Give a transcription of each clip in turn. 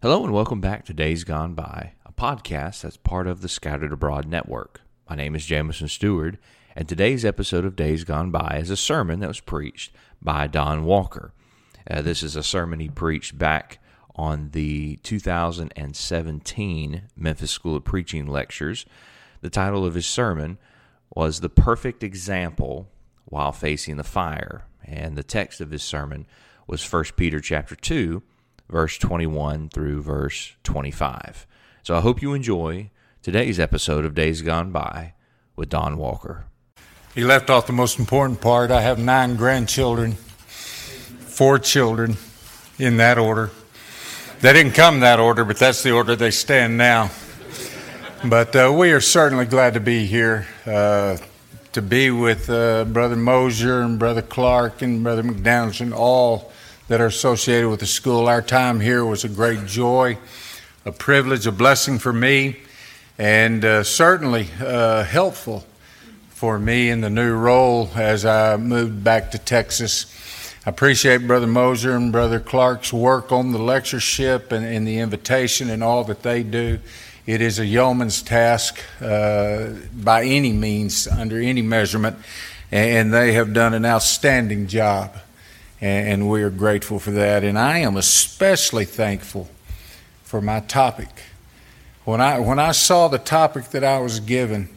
Hello and welcome back to Days Gone By, a podcast that's part of the Scattered Abroad Network. My name is Jamison Stewart, and today's episode of Days Gone By is a sermon that was preached by Don Walker. Uh, this is a sermon he preached back on the 2017 Memphis School of Preaching lectures. The title of his sermon was The Perfect Example While Facing the Fire, and the text of his sermon was 1 Peter chapter 2 verse 21 through verse 25. So I hope you enjoy today's episode of Days Gone By with Don Walker. He left off the most important part. I have nine grandchildren, four children in that order. They didn't come that order, but that's the order they stand now. But uh, we are certainly glad to be here, uh, to be with uh, Brother Mosher and Brother Clarke and Brother McDaniels and all that are associated with the school. Our time here was a great joy, a privilege, a blessing for me, and uh, certainly uh, helpful for me in the new role as I moved back to Texas. I appreciate Brother Mosher and Brother Clarke's work on the lectureship and, and the invitation and all that they do. It is a yeoman's task uh, by any means, under any measurement, and they have done an outstanding job and we are grateful for that. And I am especially thankful for my topic. When I when I saw the topic that I was given,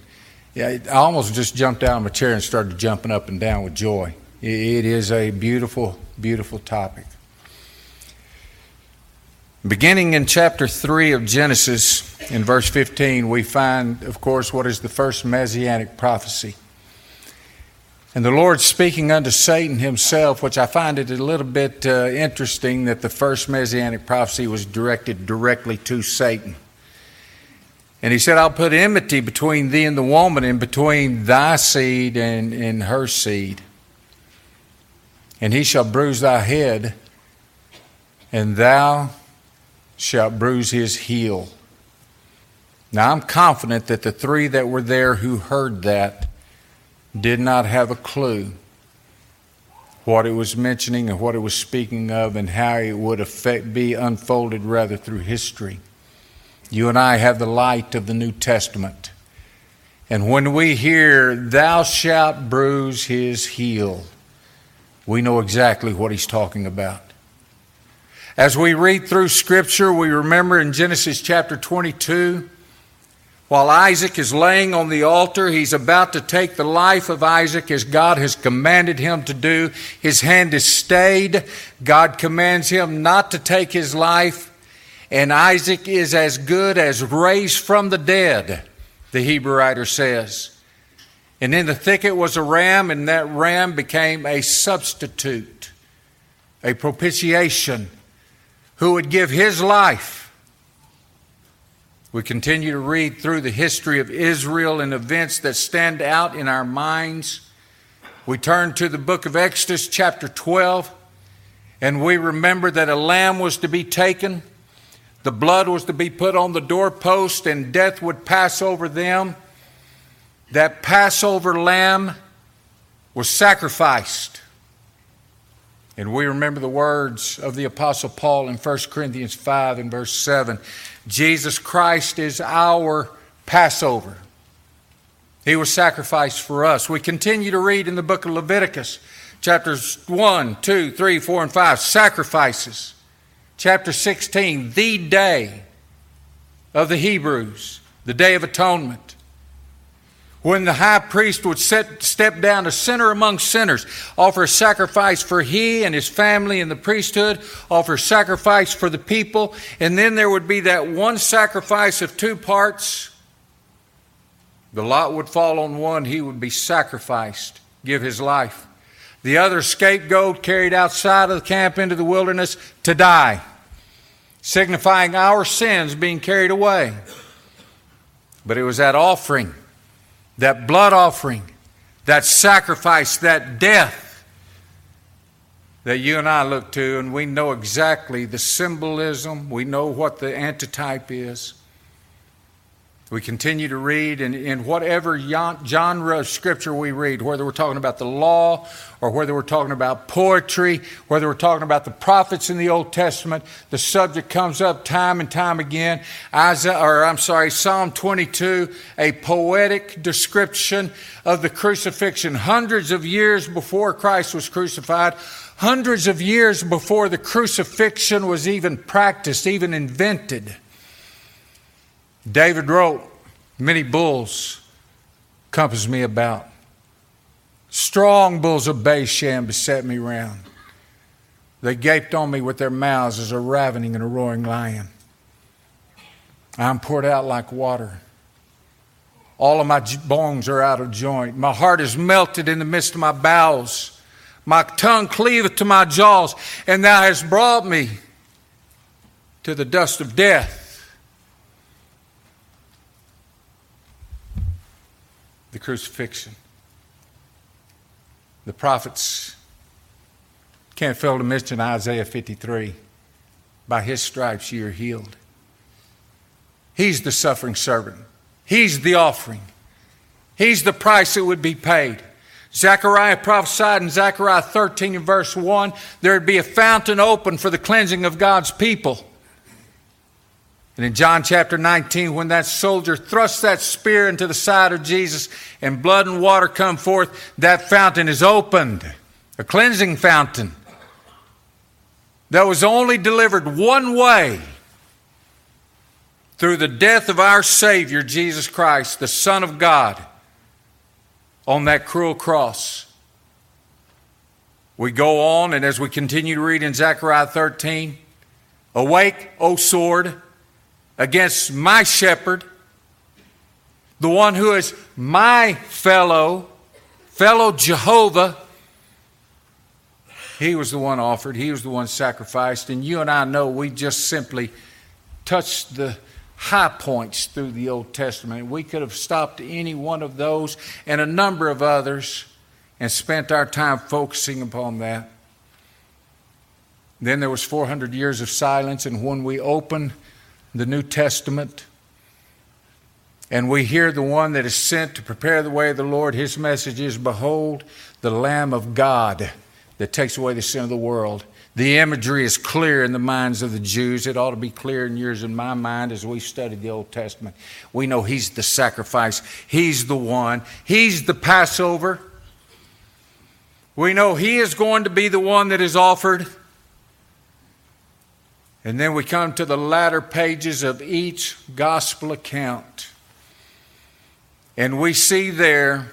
I almost just jumped out of my chair and started jumping up and down with joy. It is a beautiful, beautiful topic. Beginning in chapter 3 of Genesis, in verse 15, we find, of course, what is the first messianic prophecy. And the Lord speaking unto Satan himself, which I find it a little bit uh, interesting that the first messianic prophecy was directed directly to Satan. And he said, I'll put enmity between thee and the woman, and between thy seed and, and her seed. And he shall bruise thy head, and thou shalt bruise his heel. Now I'm confident that the three that were there who heard that did not have a clue what it was mentioning and what it was speaking of and how it would affect, be unfolded rather through history. You and I have the light of the New Testament. And when we hear, Thou shalt bruise his heel, we know exactly what he's talking about. As we read through Scripture, we remember in Genesis chapter 22 while Isaac is laying on the altar, he's about to take the life of Isaac as God has commanded him to do. His hand is stayed. God commands him not to take his life. And Isaac is as good as raised from the dead, the Hebrew writer says. And in the thicket was a ram, and that ram became a substitute, a propitiation, who would give his life we continue to read through the history of Israel and events that stand out in our minds. We turn to the book of Exodus, chapter 12, and we remember that a lamb was to be taken, the blood was to be put on the doorpost, and death would pass over them. That Passover lamb was sacrificed. And we remember the words of the Apostle Paul in 1 Corinthians 5 and verse 7 Jesus Christ is our Passover. He was sacrificed for us. We continue to read in the book of Leviticus, chapters 1, 2, 3, 4, and 5, sacrifices. Chapter 16, the day of the Hebrews, the day of atonement when the high priest would set, step down, a sinner among sinners, offer a sacrifice for he and his family and the priesthood, offer sacrifice for the people, and then there would be that one sacrifice of two parts. The lot would fall on one, he would be sacrificed, give his life. The other scapegoat carried outside of the camp into the wilderness to die, signifying our sins being carried away. But it was that offering that blood offering, that sacrifice, that death that you and I look to, and we know exactly the symbolism, we know what the antitype is. We continue to read, and in whatever genre of scripture we read, whether we're talking about the law or whether we're talking about poetry, whether we're talking about the prophets in the Old Testament, the subject comes up time and time again. Isaiah, or I'm sorry, Psalm 22, a poetic description of the crucifixion, hundreds of years before Christ was crucified, hundreds of years before the crucifixion was even practiced, even invented. David wrote, Many bulls compass me about. Strong bulls of Bashan beset me round. They gaped on me with their mouths as a ravening and a roaring lion. I'm poured out like water. All of my bones are out of joint. My heart is melted in the midst of my bowels. My tongue cleaveth to my jaws, and thou hast brought me to the dust of death. The crucifixion. The prophets can't fail to mention Isaiah 53 by his stripes you are healed. He's the suffering servant, he's the offering, he's the price that would be paid. Zechariah prophesied in Zechariah 13 and verse 1 there would be a fountain open for the cleansing of God's people. And in John chapter 19, when that soldier thrust that spear into the side of Jesus and blood and water come forth, that fountain is opened, a cleansing fountain that was only delivered one way through the death of our Savior, Jesus Christ, the Son of God, on that cruel cross. We go on, and as we continue to read in Zechariah 13, Awake, O sword! Against my shepherd, the one who is my fellow, fellow Jehovah. He was the one offered, he was the one sacrificed, and you and I know we just simply touched the high points through the Old Testament. We could have stopped any one of those and a number of others and spent our time focusing upon that. Then there was 400 years of silence, and when we open the New Testament, and we hear the one that is sent to prepare the way of the Lord, his message is Behold, the Lamb of God that takes away the sin of the world. The imagery is clear in the minds of the Jews. It ought to be clear in yours and my mind as we study the Old Testament. We know He's the sacrifice, He's the one, He's the Passover. We know He is going to be the one that is offered. And then we come to the latter pages of each gospel account. And we see there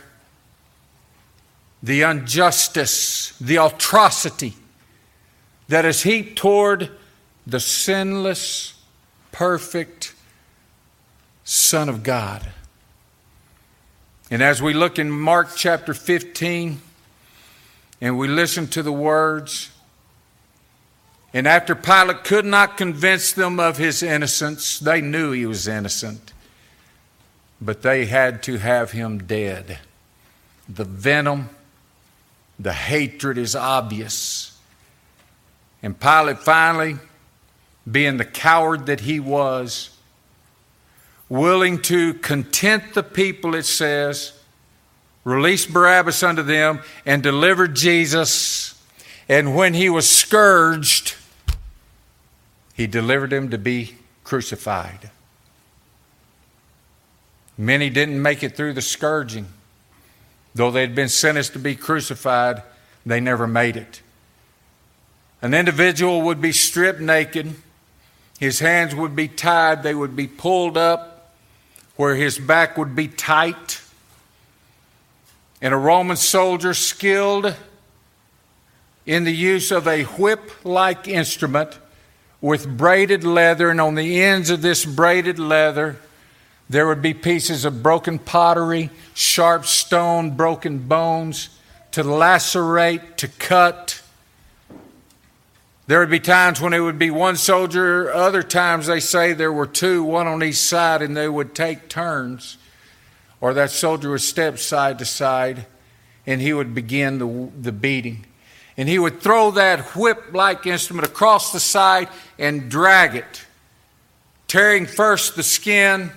the injustice, the atrocity that is heaped toward the sinless, perfect Son of God. And as we look in Mark chapter 15 and we listen to the words, and after Pilate could not convince them of his innocence, they knew he was innocent, but they had to have him dead. The venom, the hatred is obvious. And Pilate finally, being the coward that he was, willing to content the people, it says, release Barabbas unto them, and deliver Jesus. And when he was scourged, he delivered him to be crucified. Many didn't make it through the scourging. Though they had been sentenced to be crucified, they never made it. An individual would be stripped naked, his hands would be tied, they would be pulled up where his back would be tight. And a Roman soldier, skilled in the use of a whip like instrument, with braided leather, and on the ends of this braided leather, there would be pieces of broken pottery, sharp stone, broken bones to lacerate, to cut. There would be times when it would be one soldier, other times they say there were two, one on each side, and they would take turns. Or that soldier would step side to side and he would begin the, the beating and he would throw that whip like instrument across the side and drag it, tearing first the skin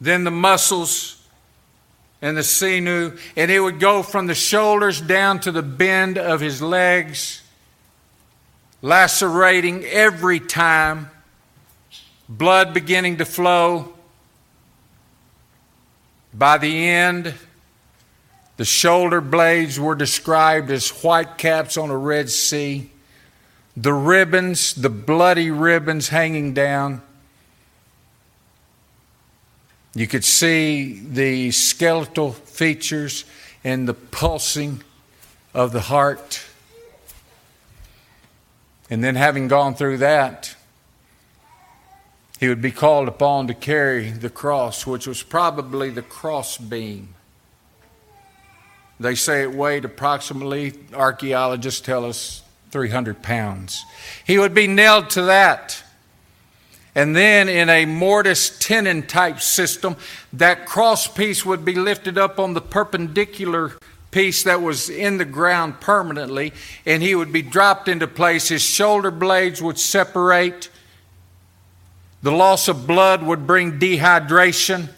then the muscles and the sinew, and it would go from the shoulders down to the bend of his legs, lacerating every time, blood beginning to flow. By the end, the shoulder blades were described as white caps on a Red Sea. The ribbons, the bloody ribbons hanging down. You could see the skeletal features and the pulsing of the heart. And then, having gone through that, he would be called upon to carry the cross, which was probably the cross beam. They say it weighed approximately, archaeologists tell us, 300 pounds. He would be nailed to that. And then in a mortise tenon type system, that cross piece would be lifted up on the perpendicular piece that was in the ground permanently, and he would be dropped into place. His shoulder blades would separate. The loss of blood would bring dehydration.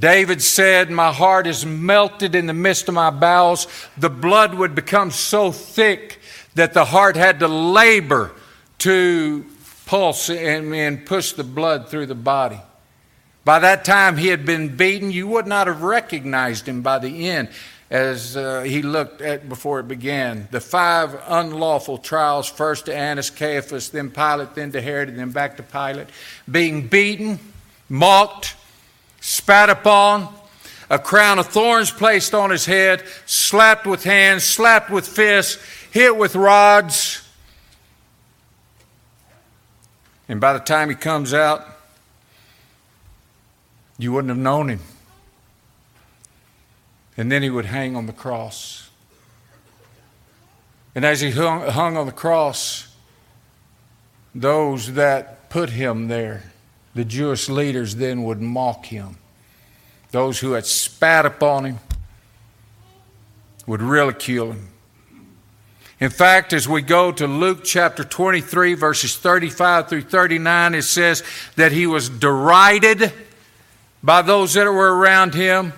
David said, My heart is melted in the midst of my bowels. The blood would become so thick that the heart had to labor to pulse and, and push the blood through the body. By that time, he had been beaten. You would not have recognized him by the end as uh, he looked at before it began. The five unlawful trials first to Annas, Caiaphas, then Pilate, then to Herod, and then back to Pilate. Being beaten, mocked, spat upon, a crown of thorns placed on his head, slapped with hands, slapped with fists, hit with rods and by the time he comes out, you wouldn't have known him. And then he would hang on the cross. And as he hung, hung on the cross, those that put him there, the Jewish leaders, then would mock him. Those who had spat upon him would ridicule him. In fact, as we go to Luke chapter 23, verses 35 through 39, it says that he was derided by those that were around him.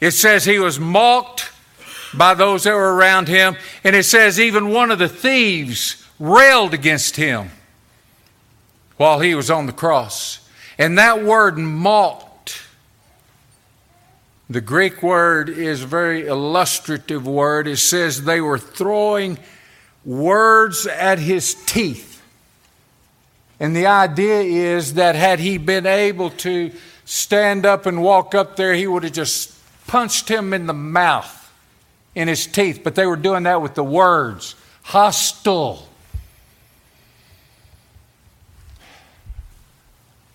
It says he was mocked by those that were around him. And it says even one of the thieves railed against him while he was on the cross. And that word mocked the Greek word is a very illustrative word. It says they were throwing words at his teeth. And the idea is that had he been able to stand up and walk up there, he would have just punched him in the mouth, in his teeth. But they were doing that with the words hostile.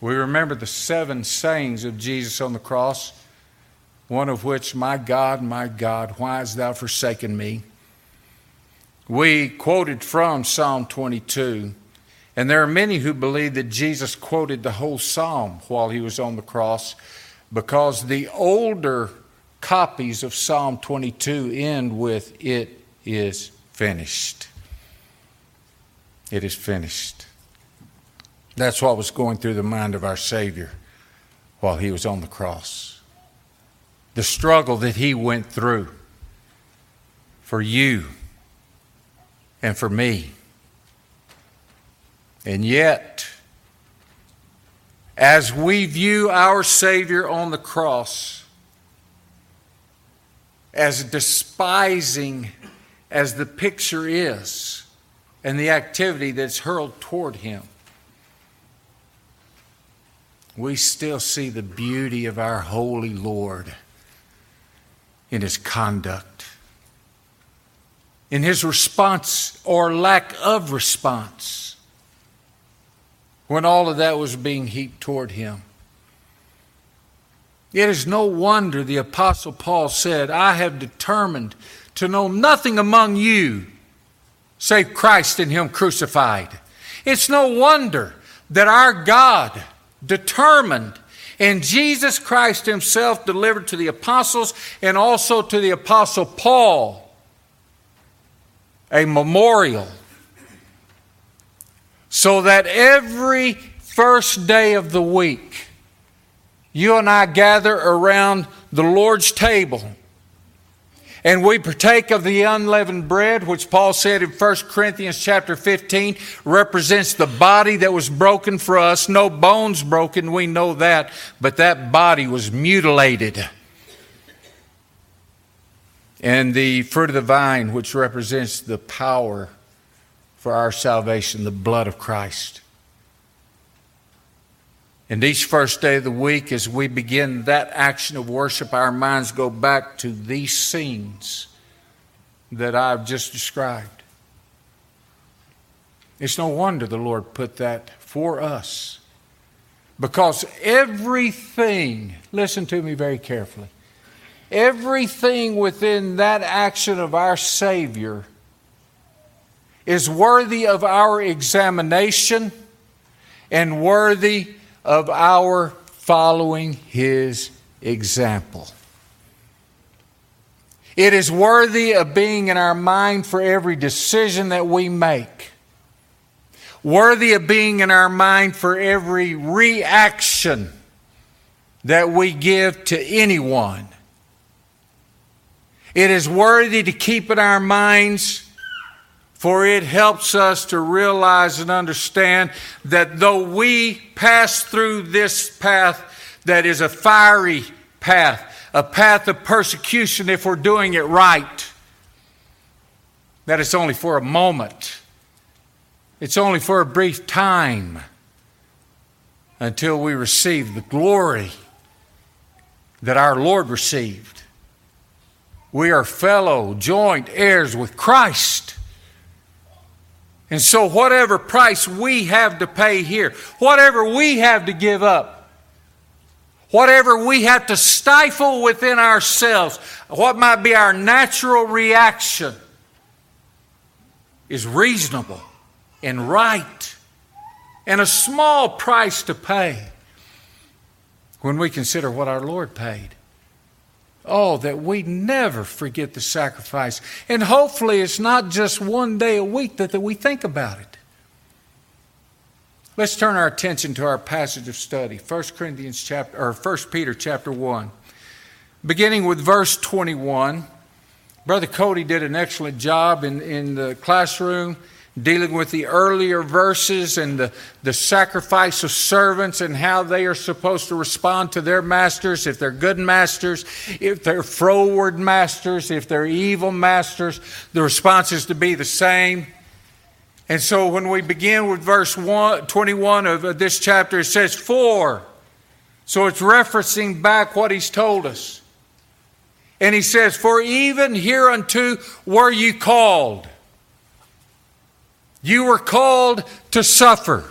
We remember the seven sayings of Jesus on the cross one of which, My God, my God, why hast thou forsaken me? We quoted from Psalm 22, and there are many who believe that Jesus quoted the whole psalm while he was on the cross because the older copies of Psalm 22 end with, It is finished. It is finished. That's what was going through the mind of our Savior while he was on the cross the struggle that he went through for you and for me. And yet, as we view our Savior on the cross, as despising as the picture is and the activity that's hurled toward him, we still see the beauty of our holy Lord in his conduct, in his response or lack of response when all of that was being heaped toward him. It is no wonder the Apostle Paul said, I have determined to know nothing among you save Christ and Him crucified. It's no wonder that our God determined. And Jesus Christ himself delivered to the apostles and also to the apostle Paul a memorial. So that every first day of the week, you and I gather around the Lord's table and we partake of the unleavened bread which paul said in 1 corinthians chapter 15 represents the body that was broken for us. No bones broken we know that but that body was mutilated. And the fruit of the vine which represents the power for our salvation the blood of christ and each first day of the week, as we begin that action of worship, our minds go back to these scenes that I've just described. It's no wonder the Lord put that for us. Because everything, listen to me very carefully, everything within that action of our Savior is worthy of our examination and worthy of our following his example. It is worthy of being in our mind for every decision that we make, worthy of being in our mind for every reaction that we give to anyone. It is worthy to keep in our minds for it helps us to realize and understand that though we pass through this path that is a fiery path, a path of persecution if we're doing it right, that it's only for a moment. It's only for a brief time until we receive the glory that our Lord received. We are fellow joint heirs with Christ. And so, whatever price we have to pay here, whatever we have to give up, whatever we have to stifle within ourselves, what might be our natural reaction, is reasonable and right and a small price to pay when we consider what our Lord paid. Oh, that we never forget the sacrifice. And hopefully it's not just one day a week that, that we think about it. Let's turn our attention to our passage of study, 1 Corinthians chapter or 1 Peter chapter 1. Beginning with verse 21. Brother Cody did an excellent job in, in the classroom dealing with the earlier verses and the, the sacrifice of servants and how they are supposed to respond to their masters, if they're good masters, if they're froward masters, if they're evil masters, the response is to be the same. And so when we begin with verse one, 21 of this chapter, it says, For. So it's referencing back what he's told us. And he says, For even hereunto were you called. You were called to suffer.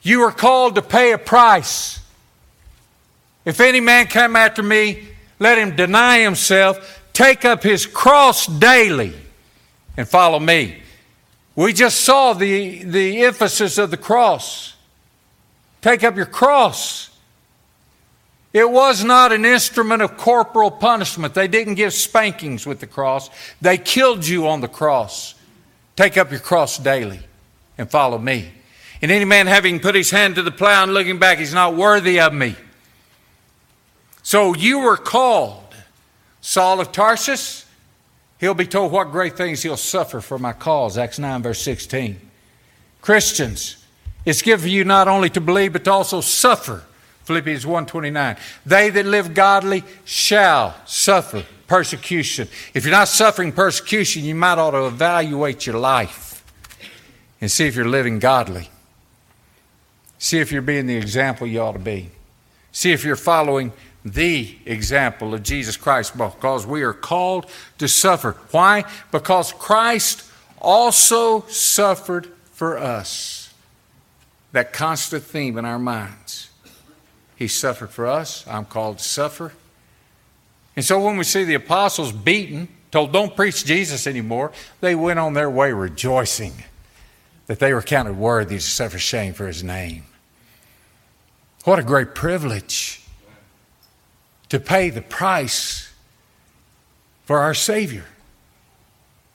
You were called to pay a price. If any man come after me, let him deny himself, take up his cross daily, and follow me. We just saw the, the emphasis of the cross. Take up your cross. It was not an instrument of corporal punishment. They didn't give spankings with the cross, they killed you on the cross. Take up your cross daily and follow me. And any man having put his hand to the plow and looking back, he's not worthy of me. So you were called, Saul of Tarsus. He'll be told what great things he'll suffer for my cause. Acts 9, verse 16. Christians, it's given for you not only to believe, but to also suffer. Philippians 1.29. They that live godly shall suffer persecution. If you're not suffering persecution, you might ought to evaluate your life and see if you're living godly. See if you're being the example you ought to be. See if you're following the example of Jesus Christ because we are called to suffer. Why? Because Christ also suffered for us. That constant theme in our minds. He suffered for us. I'm called to suffer. And so when we see the apostles beaten, told don't preach Jesus anymore, they went on their way rejoicing that they were counted worthy to suffer shame for his name. What a great privilege to pay the price for our Savior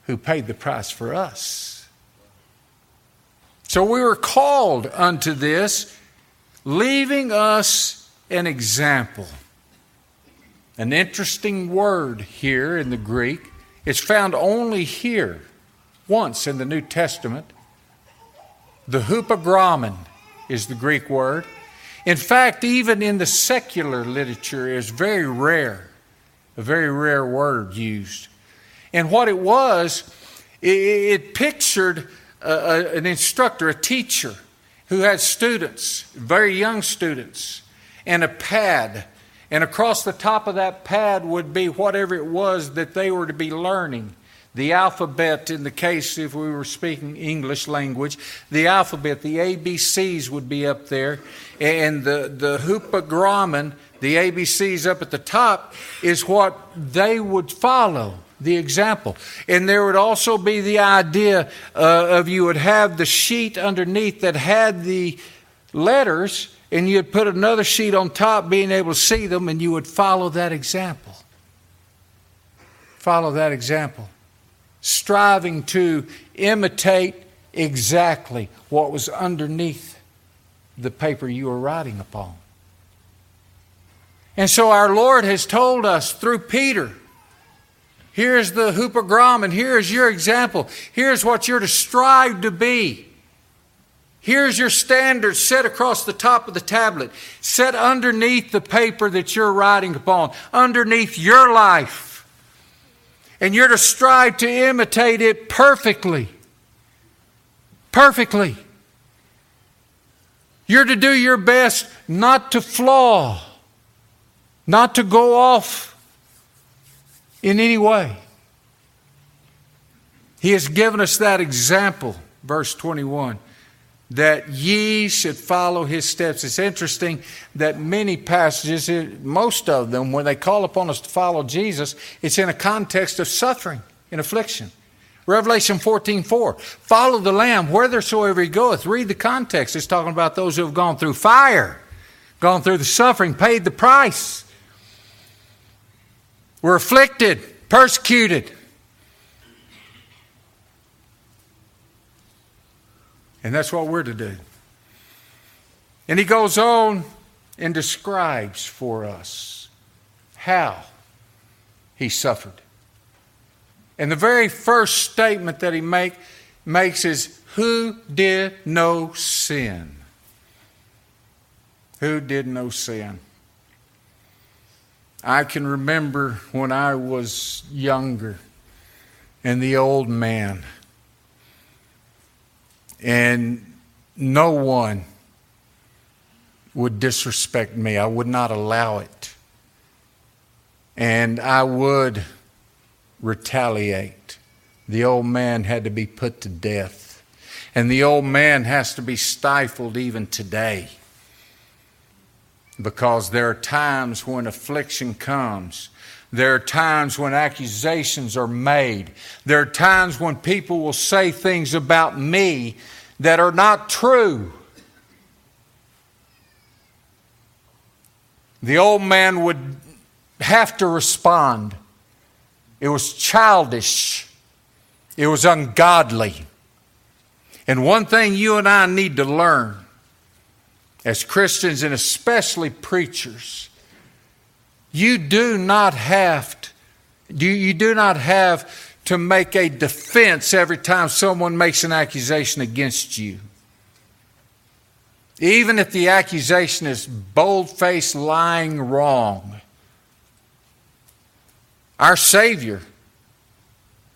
who paid the price for us. So we were called unto this leaving us an example. An interesting word here in the Greek. It's found only here, once in the New Testament. The hupogrammon is the Greek word. In fact, even in the secular literature, it's very rare, a very rare word used. And what it was, it, pictured an instructor, a teacher, who had students, very young students, and a pad. And across the top of that pad would be whatever it was that they were to be learning. The alphabet in the case if we were speaking english language the alphabet the abcs would be up there. And the, the hupogrammon the abcs up at the top is what they would follow the example. And there would also be the idea uh, of you would have the sheet underneath that had the letters and you'd put another sheet on top being able to see them and you would follow that example follow that example striving to imitate exactly what was underneath the paper you were writing upon. And so our Lord has told us through Peter here's the hupogrammon, here's your example, here's what you're to strive to be. Here's your standard set across the top of the tablet, set underneath the paper that you're writing upon, underneath your life. And you're to strive to imitate it perfectly. Perfectly. You're to do your best not to flaw, not to go off in any way. He has given us that example, verse 21 that ye should follow his steps. It's interesting that many passages, eh, most of them, when they call upon us to follow Jesus, it's in a context of suffering and affliction. Revelation 14 4. Follow the Lamb whithersoever he goeth. Read the context. It's talking about those who have gone through fire, gone through the suffering, paid the price, were afflicted, persecuted, And that's what we're to do. And he goes on and describes for us how he suffered. And the very first statement that he make, makes is, Who did no sin? Who did no sin? I can remember when I was younger and the old man and no one would disrespect me. I would not allow it. And I would retaliate. The old man had to be put to death. And the old man has to be stifled even today. Because there are times when affliction comes. There are times when accusations are made. There are times when people will say things about me that are not true. The old man would have to respond. It was childish, it was ungodly. And one thing you and I need to learn as Christians and especially preachers, you do not have to, you do not have to make a defense every time someone makes an accusation against you. Even if the accusation is bold faced lying wrong. Our Savior,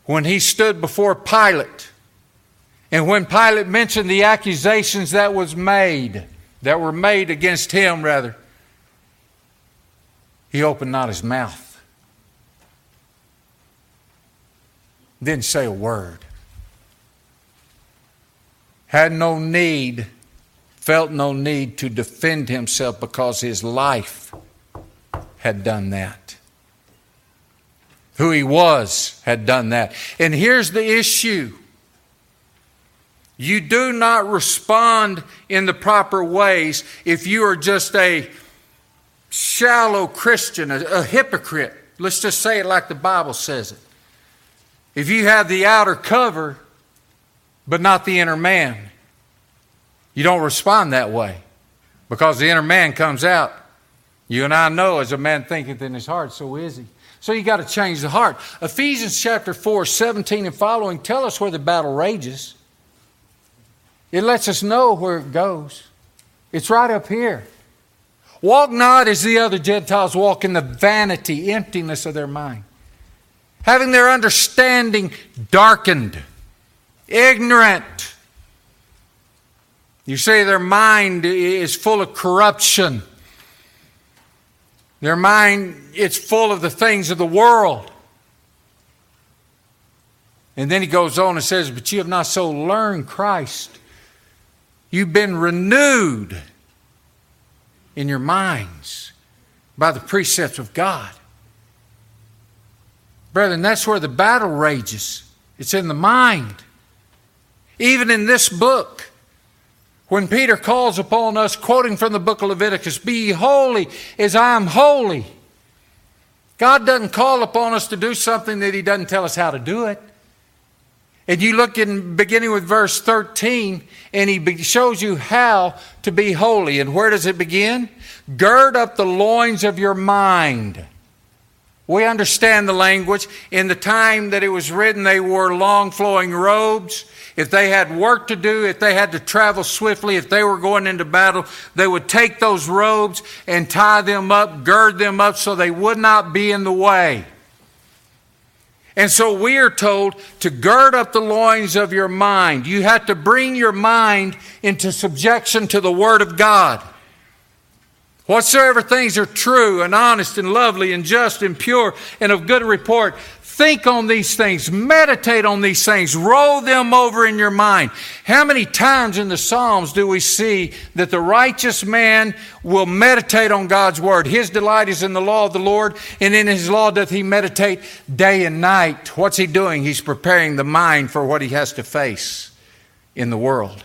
when he stood before Pilate, and when Pilate mentioned the accusations that was made, that were made against him, rather, he opened not his mouth. didn't say a word. Had no need, felt no need to defend himself because his life had done that. Who he was had done that. And here's the issue you do not respond in the proper ways if you are just a shallow Christian, a, a hypocrite. Let's just say it like the Bible says it. If you have the outer cover, but not the inner man, you don't respond that way. Because the inner man comes out. You and I know as a man thinketh in his heart, so is he. So you got to change the heart. Ephesians chapter 4, 17 and following tell us where the battle rages. It lets us know where it goes. It's right up here. Walk not as the other Gentiles walk in the vanity, emptiness of their mind, having their understanding darkened, ignorant. You say their mind is full of corruption. Their mind it's full of the things of the world. And then he goes on and says, But you have not so learned Christ. You've been renewed in your minds by the precepts of God. Brethren, that's where the battle rages. It's in the mind. Even in this book, when Peter calls upon us, quoting from the book of Leviticus, Be holy as I am holy. God doesn't call upon us to do something that He doesn't tell us how to do it. And you look in beginning with verse 13, and he shows you how to be holy. And where does it begin? Gird up the loins of your mind. We understand the language. In the time that it was written, they wore long flowing robes. If they had work to do, if they had to travel swiftly, if they were going into battle, they would take those robes and tie them up, gird them up so they would not be in the way. And so we are told to gird up the loins of your mind. You have to bring your mind into subjection to the Word of God. Whatsoever things are true and honest and lovely and just and pure and of good report, Think on these things, meditate on these things, roll them over in your mind. How many times in the Psalms do we see that the righteous man will meditate on God's word? His delight is in the law of the Lord, and in his law doth he meditate day and night. What's he doing? He's preparing the mind for what he has to face in the world.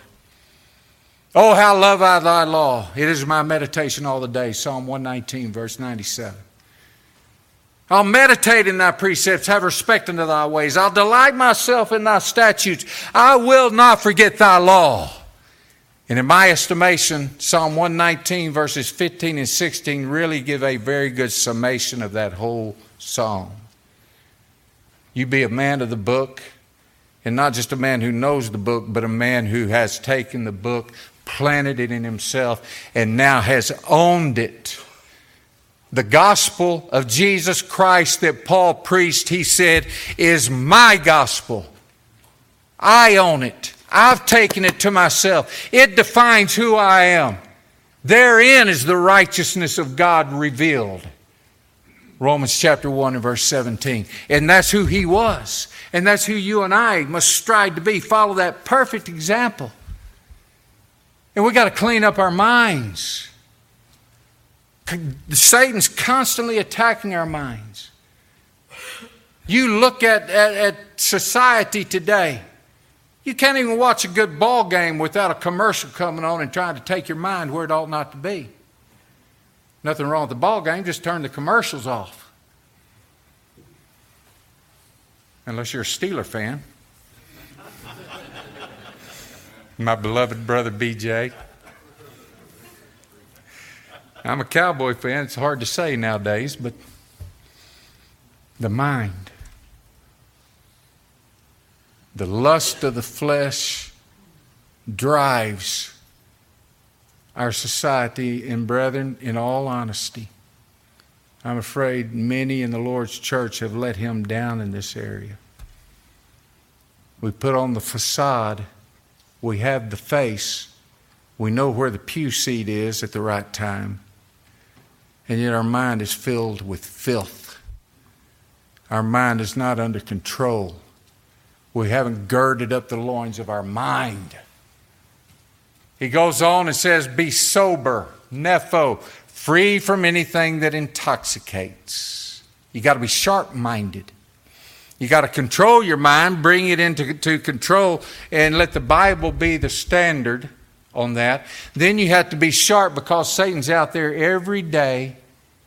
Oh, how love I thy law. It is my meditation all the day. Psalm 119, verse 97. I'll meditate in thy precepts, have respect unto thy ways. I'll delight myself in thy statutes. I will not forget thy law. And in my estimation, Psalm 119, verses 15 and 16, really give a very good summation of that whole psalm. You be a man of the book, and not just a man who knows the book, but a man who has taken the book, planted it in himself, and now has owned it the gospel of Jesus Christ that Paul preached, he said, is my gospel. I own it. I've taken it to myself. It defines who I am. Therein is the righteousness of God revealed. Romans chapter 1 and verse 17. And that's who he was. And that's who you and I must strive to be. Follow that perfect example. And we got to clean up our minds. Satan's constantly attacking our minds. You look at, at, at, society today, you can't even watch a good ball game without a commercial coming on and trying to take your mind where it ought not to be. Nothing wrong with the ball game, just turn the commercials off. Unless you're a Steeler fan. My beloved brother BJ. I'm a Cowboy fan. It's hard to say nowadays, but the mind, the lust of the flesh drives our society. And, brethren, in all honesty, I'm afraid many in the Lord's church have let him down in this area. We put on the facade, we have the face, we know where the pew seat is at the right time and yet our mind is filled with filth. Our mind is not under control. We haven't girded up the loins of our mind. He goes on and says, Be sober, nepho, free from anything that intoxicates. You got to be sharp minded. You got to control your mind, bring it into to control, and let the Bible be the standard on that. Then you have to be sharp because Satan's out there every day,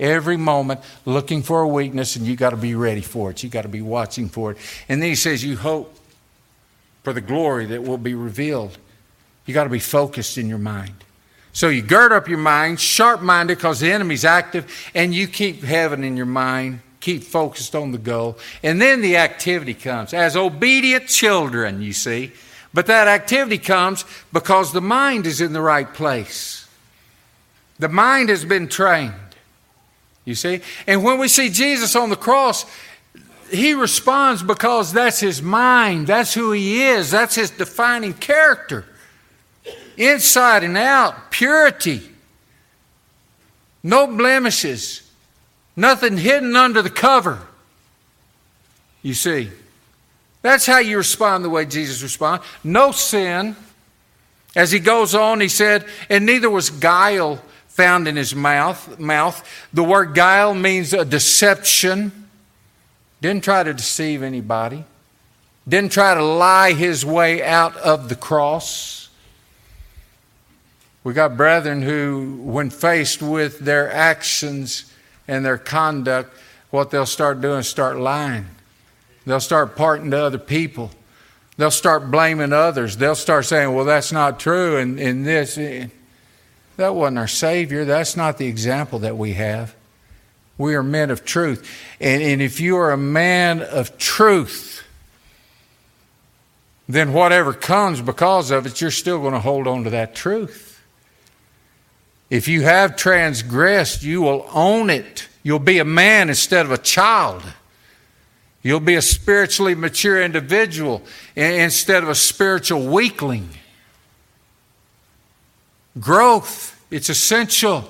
every moment, looking for a weakness, and you got to be ready for it. You got to be watching for it. And then he says, You hope for the glory that will be revealed. You got to be focused in your mind. So you gird up your mind, sharp minded because the enemy's active, and you keep heaven in your mind, keep focused on the goal. And then the activity comes as obedient children, you see. But that activity comes because the mind is in the right place. The mind has been trained, you see. And when we see Jesus on the cross, he responds because that's his mind, that's who he is, that's his defining character. Inside and out, purity, no blemishes, nothing hidden under the cover. You see, that's how you respond the way Jesus responded. No sin. As he goes on, he said, and neither was guile found in his mouth. Mouth. The word guile means a deception didn't try to deceive anybody, didn't try to lie his way out of the cross. We got brethren who, when faced with their actions and their conduct, what they'll start doing is start lying. They'll start parting to other people. They'll start blaming others. They'll start saying, well, that's not true, and, and this. Eh, that wasn't our Savior. That's not the example that we have. We are men of truth. And, and if you are a man of truth, then whatever comes because of it, you're still going to hold on to that truth. If you have transgressed, you will own it. You'll be a man instead of a child. You'll be a spiritually mature individual instead of a spiritual weakling. Growth, it's essential.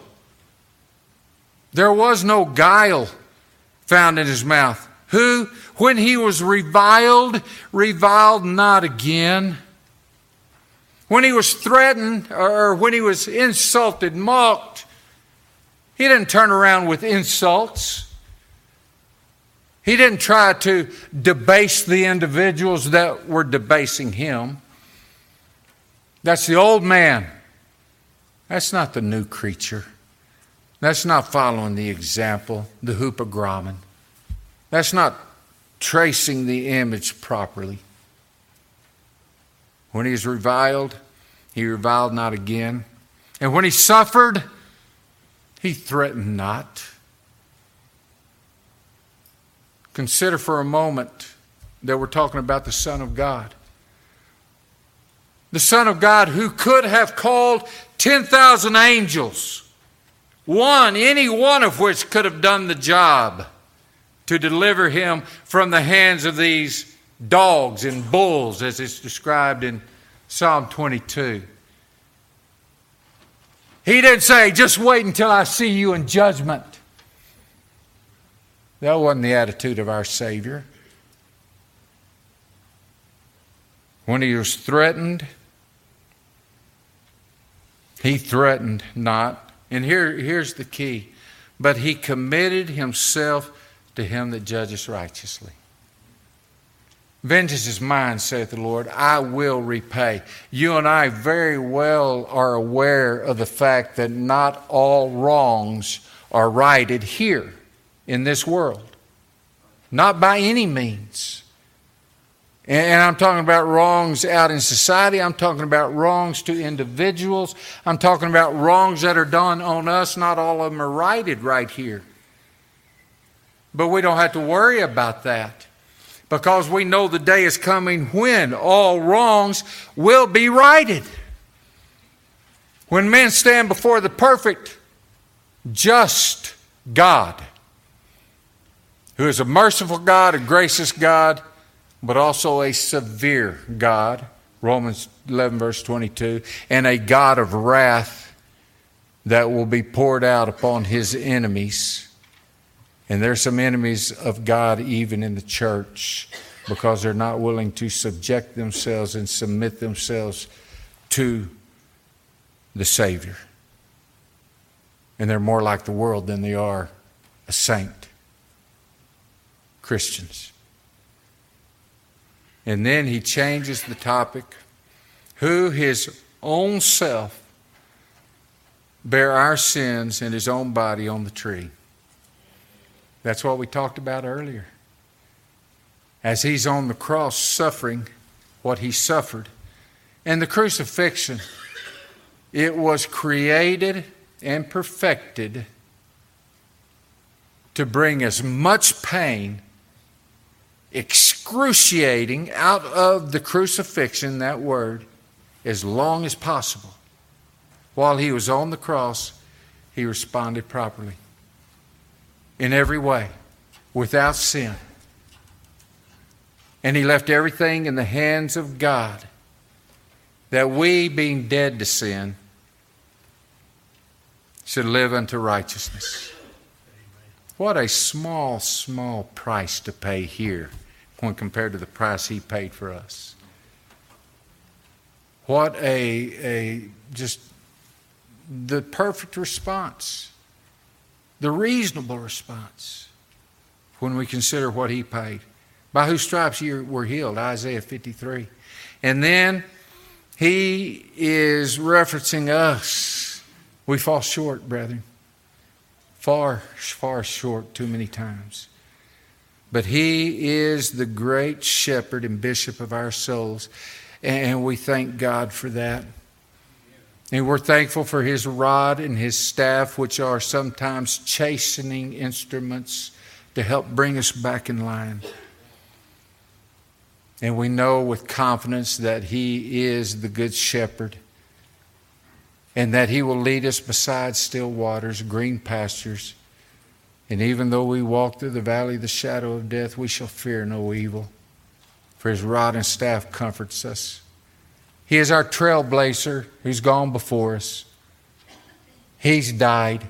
There was no guile found in his mouth. Who, when he was reviled, reviled not again. When he was threatened or when he was insulted, mocked, he didn't turn around with insults. He didn't try to debase the individuals that were debasing him. That's the old man. That's not the new creature. That's not following the example, the hupogrammon. That's not tracing the image properly. When he was reviled, he reviled not again. And when he suffered, he threatened not. Consider for a moment that we're talking about the Son of God. The Son of God who could have called 10,000 angels one, any one of which could have done the job to deliver him from the hands of these dogs and bulls, as it's described in Psalm 22. He didn't say, just wait until I see you in judgment. That wasn't the attitude of our Savior. When he was threatened, he threatened not. And here, here's the key. But he committed himself to him that judges righteously. Vengeance is mine, saith the Lord. I will repay. You and I very well are aware of the fact that not all wrongs are righted here in this world. Not by any means. And I'm talking about wrongs out in society. I'm talking about wrongs to individuals. I'm talking about wrongs that are done on us. Not all of them are righted right here. But we don't have to worry about that because we know the day is coming when all wrongs will be righted. When men stand before the perfect, just God, who is a merciful God, a gracious God, but also a severe God, Romans 11, verse 22, and a God of wrath that will be poured out upon his enemies. And there's some enemies of God even in the church because they're not willing to subject themselves and submit themselves to the Savior. And they're more like the world than they are a saint. Christians. And then he changes the topic who his own self bear our sins in his own body on the tree. That's what we talked about earlier. As he's on the cross suffering what he suffered. And the crucifixion it was created and perfected to bring as much pain, excruciating, out of the crucifixion, that word, as long as possible. While he was on the cross, he responded properly in every way, without sin. And he left everything in the hands of God that we, being dead to sin, should live unto righteousness. What a small, small price to pay here when compared to the price he paid for us. What a, a just the perfect response, the reasonable response when we consider what he paid. By whose stripes you were healed, Isaiah 53. And then he is referencing us. We fall short, brethren. Far, far short too many times. But he is the great shepherd and bishop of our souls. And we thank God for that. And we're thankful for his rod and his staff, which are sometimes chastening instruments to help bring us back in line. And we know with confidence that He is the Good Shepherd and that He will lead us beside still waters, green pastures. And even though we walk through the valley of the shadow of death, we shall fear no evil, for His rod and staff comforts us. He is our trailblazer who's gone before us. He's died.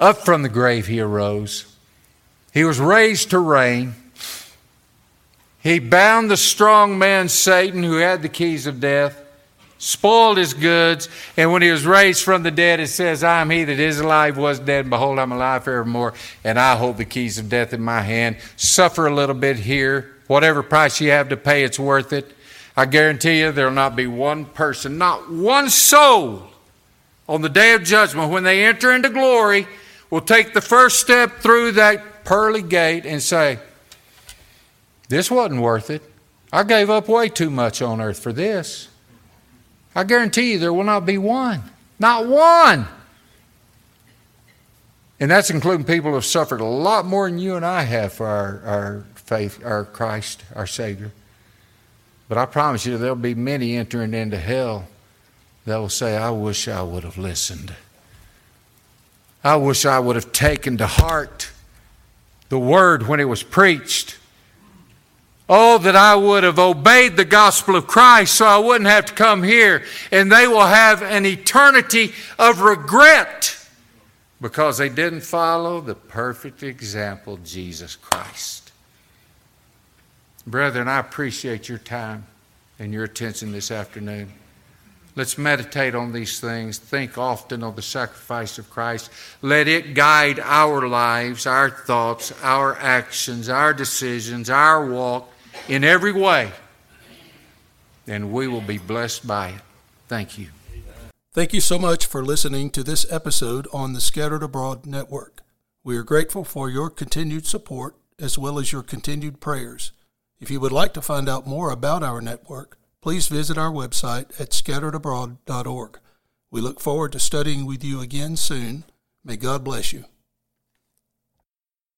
Up from the grave, He arose. He was raised to reign. He bound the strong man Satan, who had the keys of death, spoiled his goods, and when he was raised from the dead, it says, I am he that is alive, was dead, and behold, I'm alive forevermore, and I hold the keys of death in my hand. Suffer a little bit here. Whatever price you have to pay, it's worth it. I guarantee you there will not be one person, not one soul on the day of judgment when they enter into glory will take the first step through that pearly gate and say, this wasn't worth it. I gave up way too much on earth for this. I guarantee you there will not be one. Not one. And that's including people who have suffered a lot more than you and I have for our, our faith, our Christ, our Savior. But I promise you, there'll be many entering into hell that will say, I wish I would have listened. I wish I would have taken to heart the word when it was preached. Oh, that I would have obeyed the gospel of Christ so I wouldn't have to come here. And they will have an eternity of regret because they didn't follow the perfect example, Jesus Christ. Brethren, I appreciate your time and your attention this afternoon. Let's meditate on these things. Think often on the sacrifice of Christ. Let it guide our lives, our thoughts, our actions, our decisions, our walk in every way, and we will be blessed by it. Thank you. Thank you so much for listening to this episode on the Scattered Abroad Network. We are grateful for your continued support as well as your continued prayers. If you would like to find out more about our network, please visit our website at scatteredabroad.org. We look forward to studying with you again soon. May God bless you.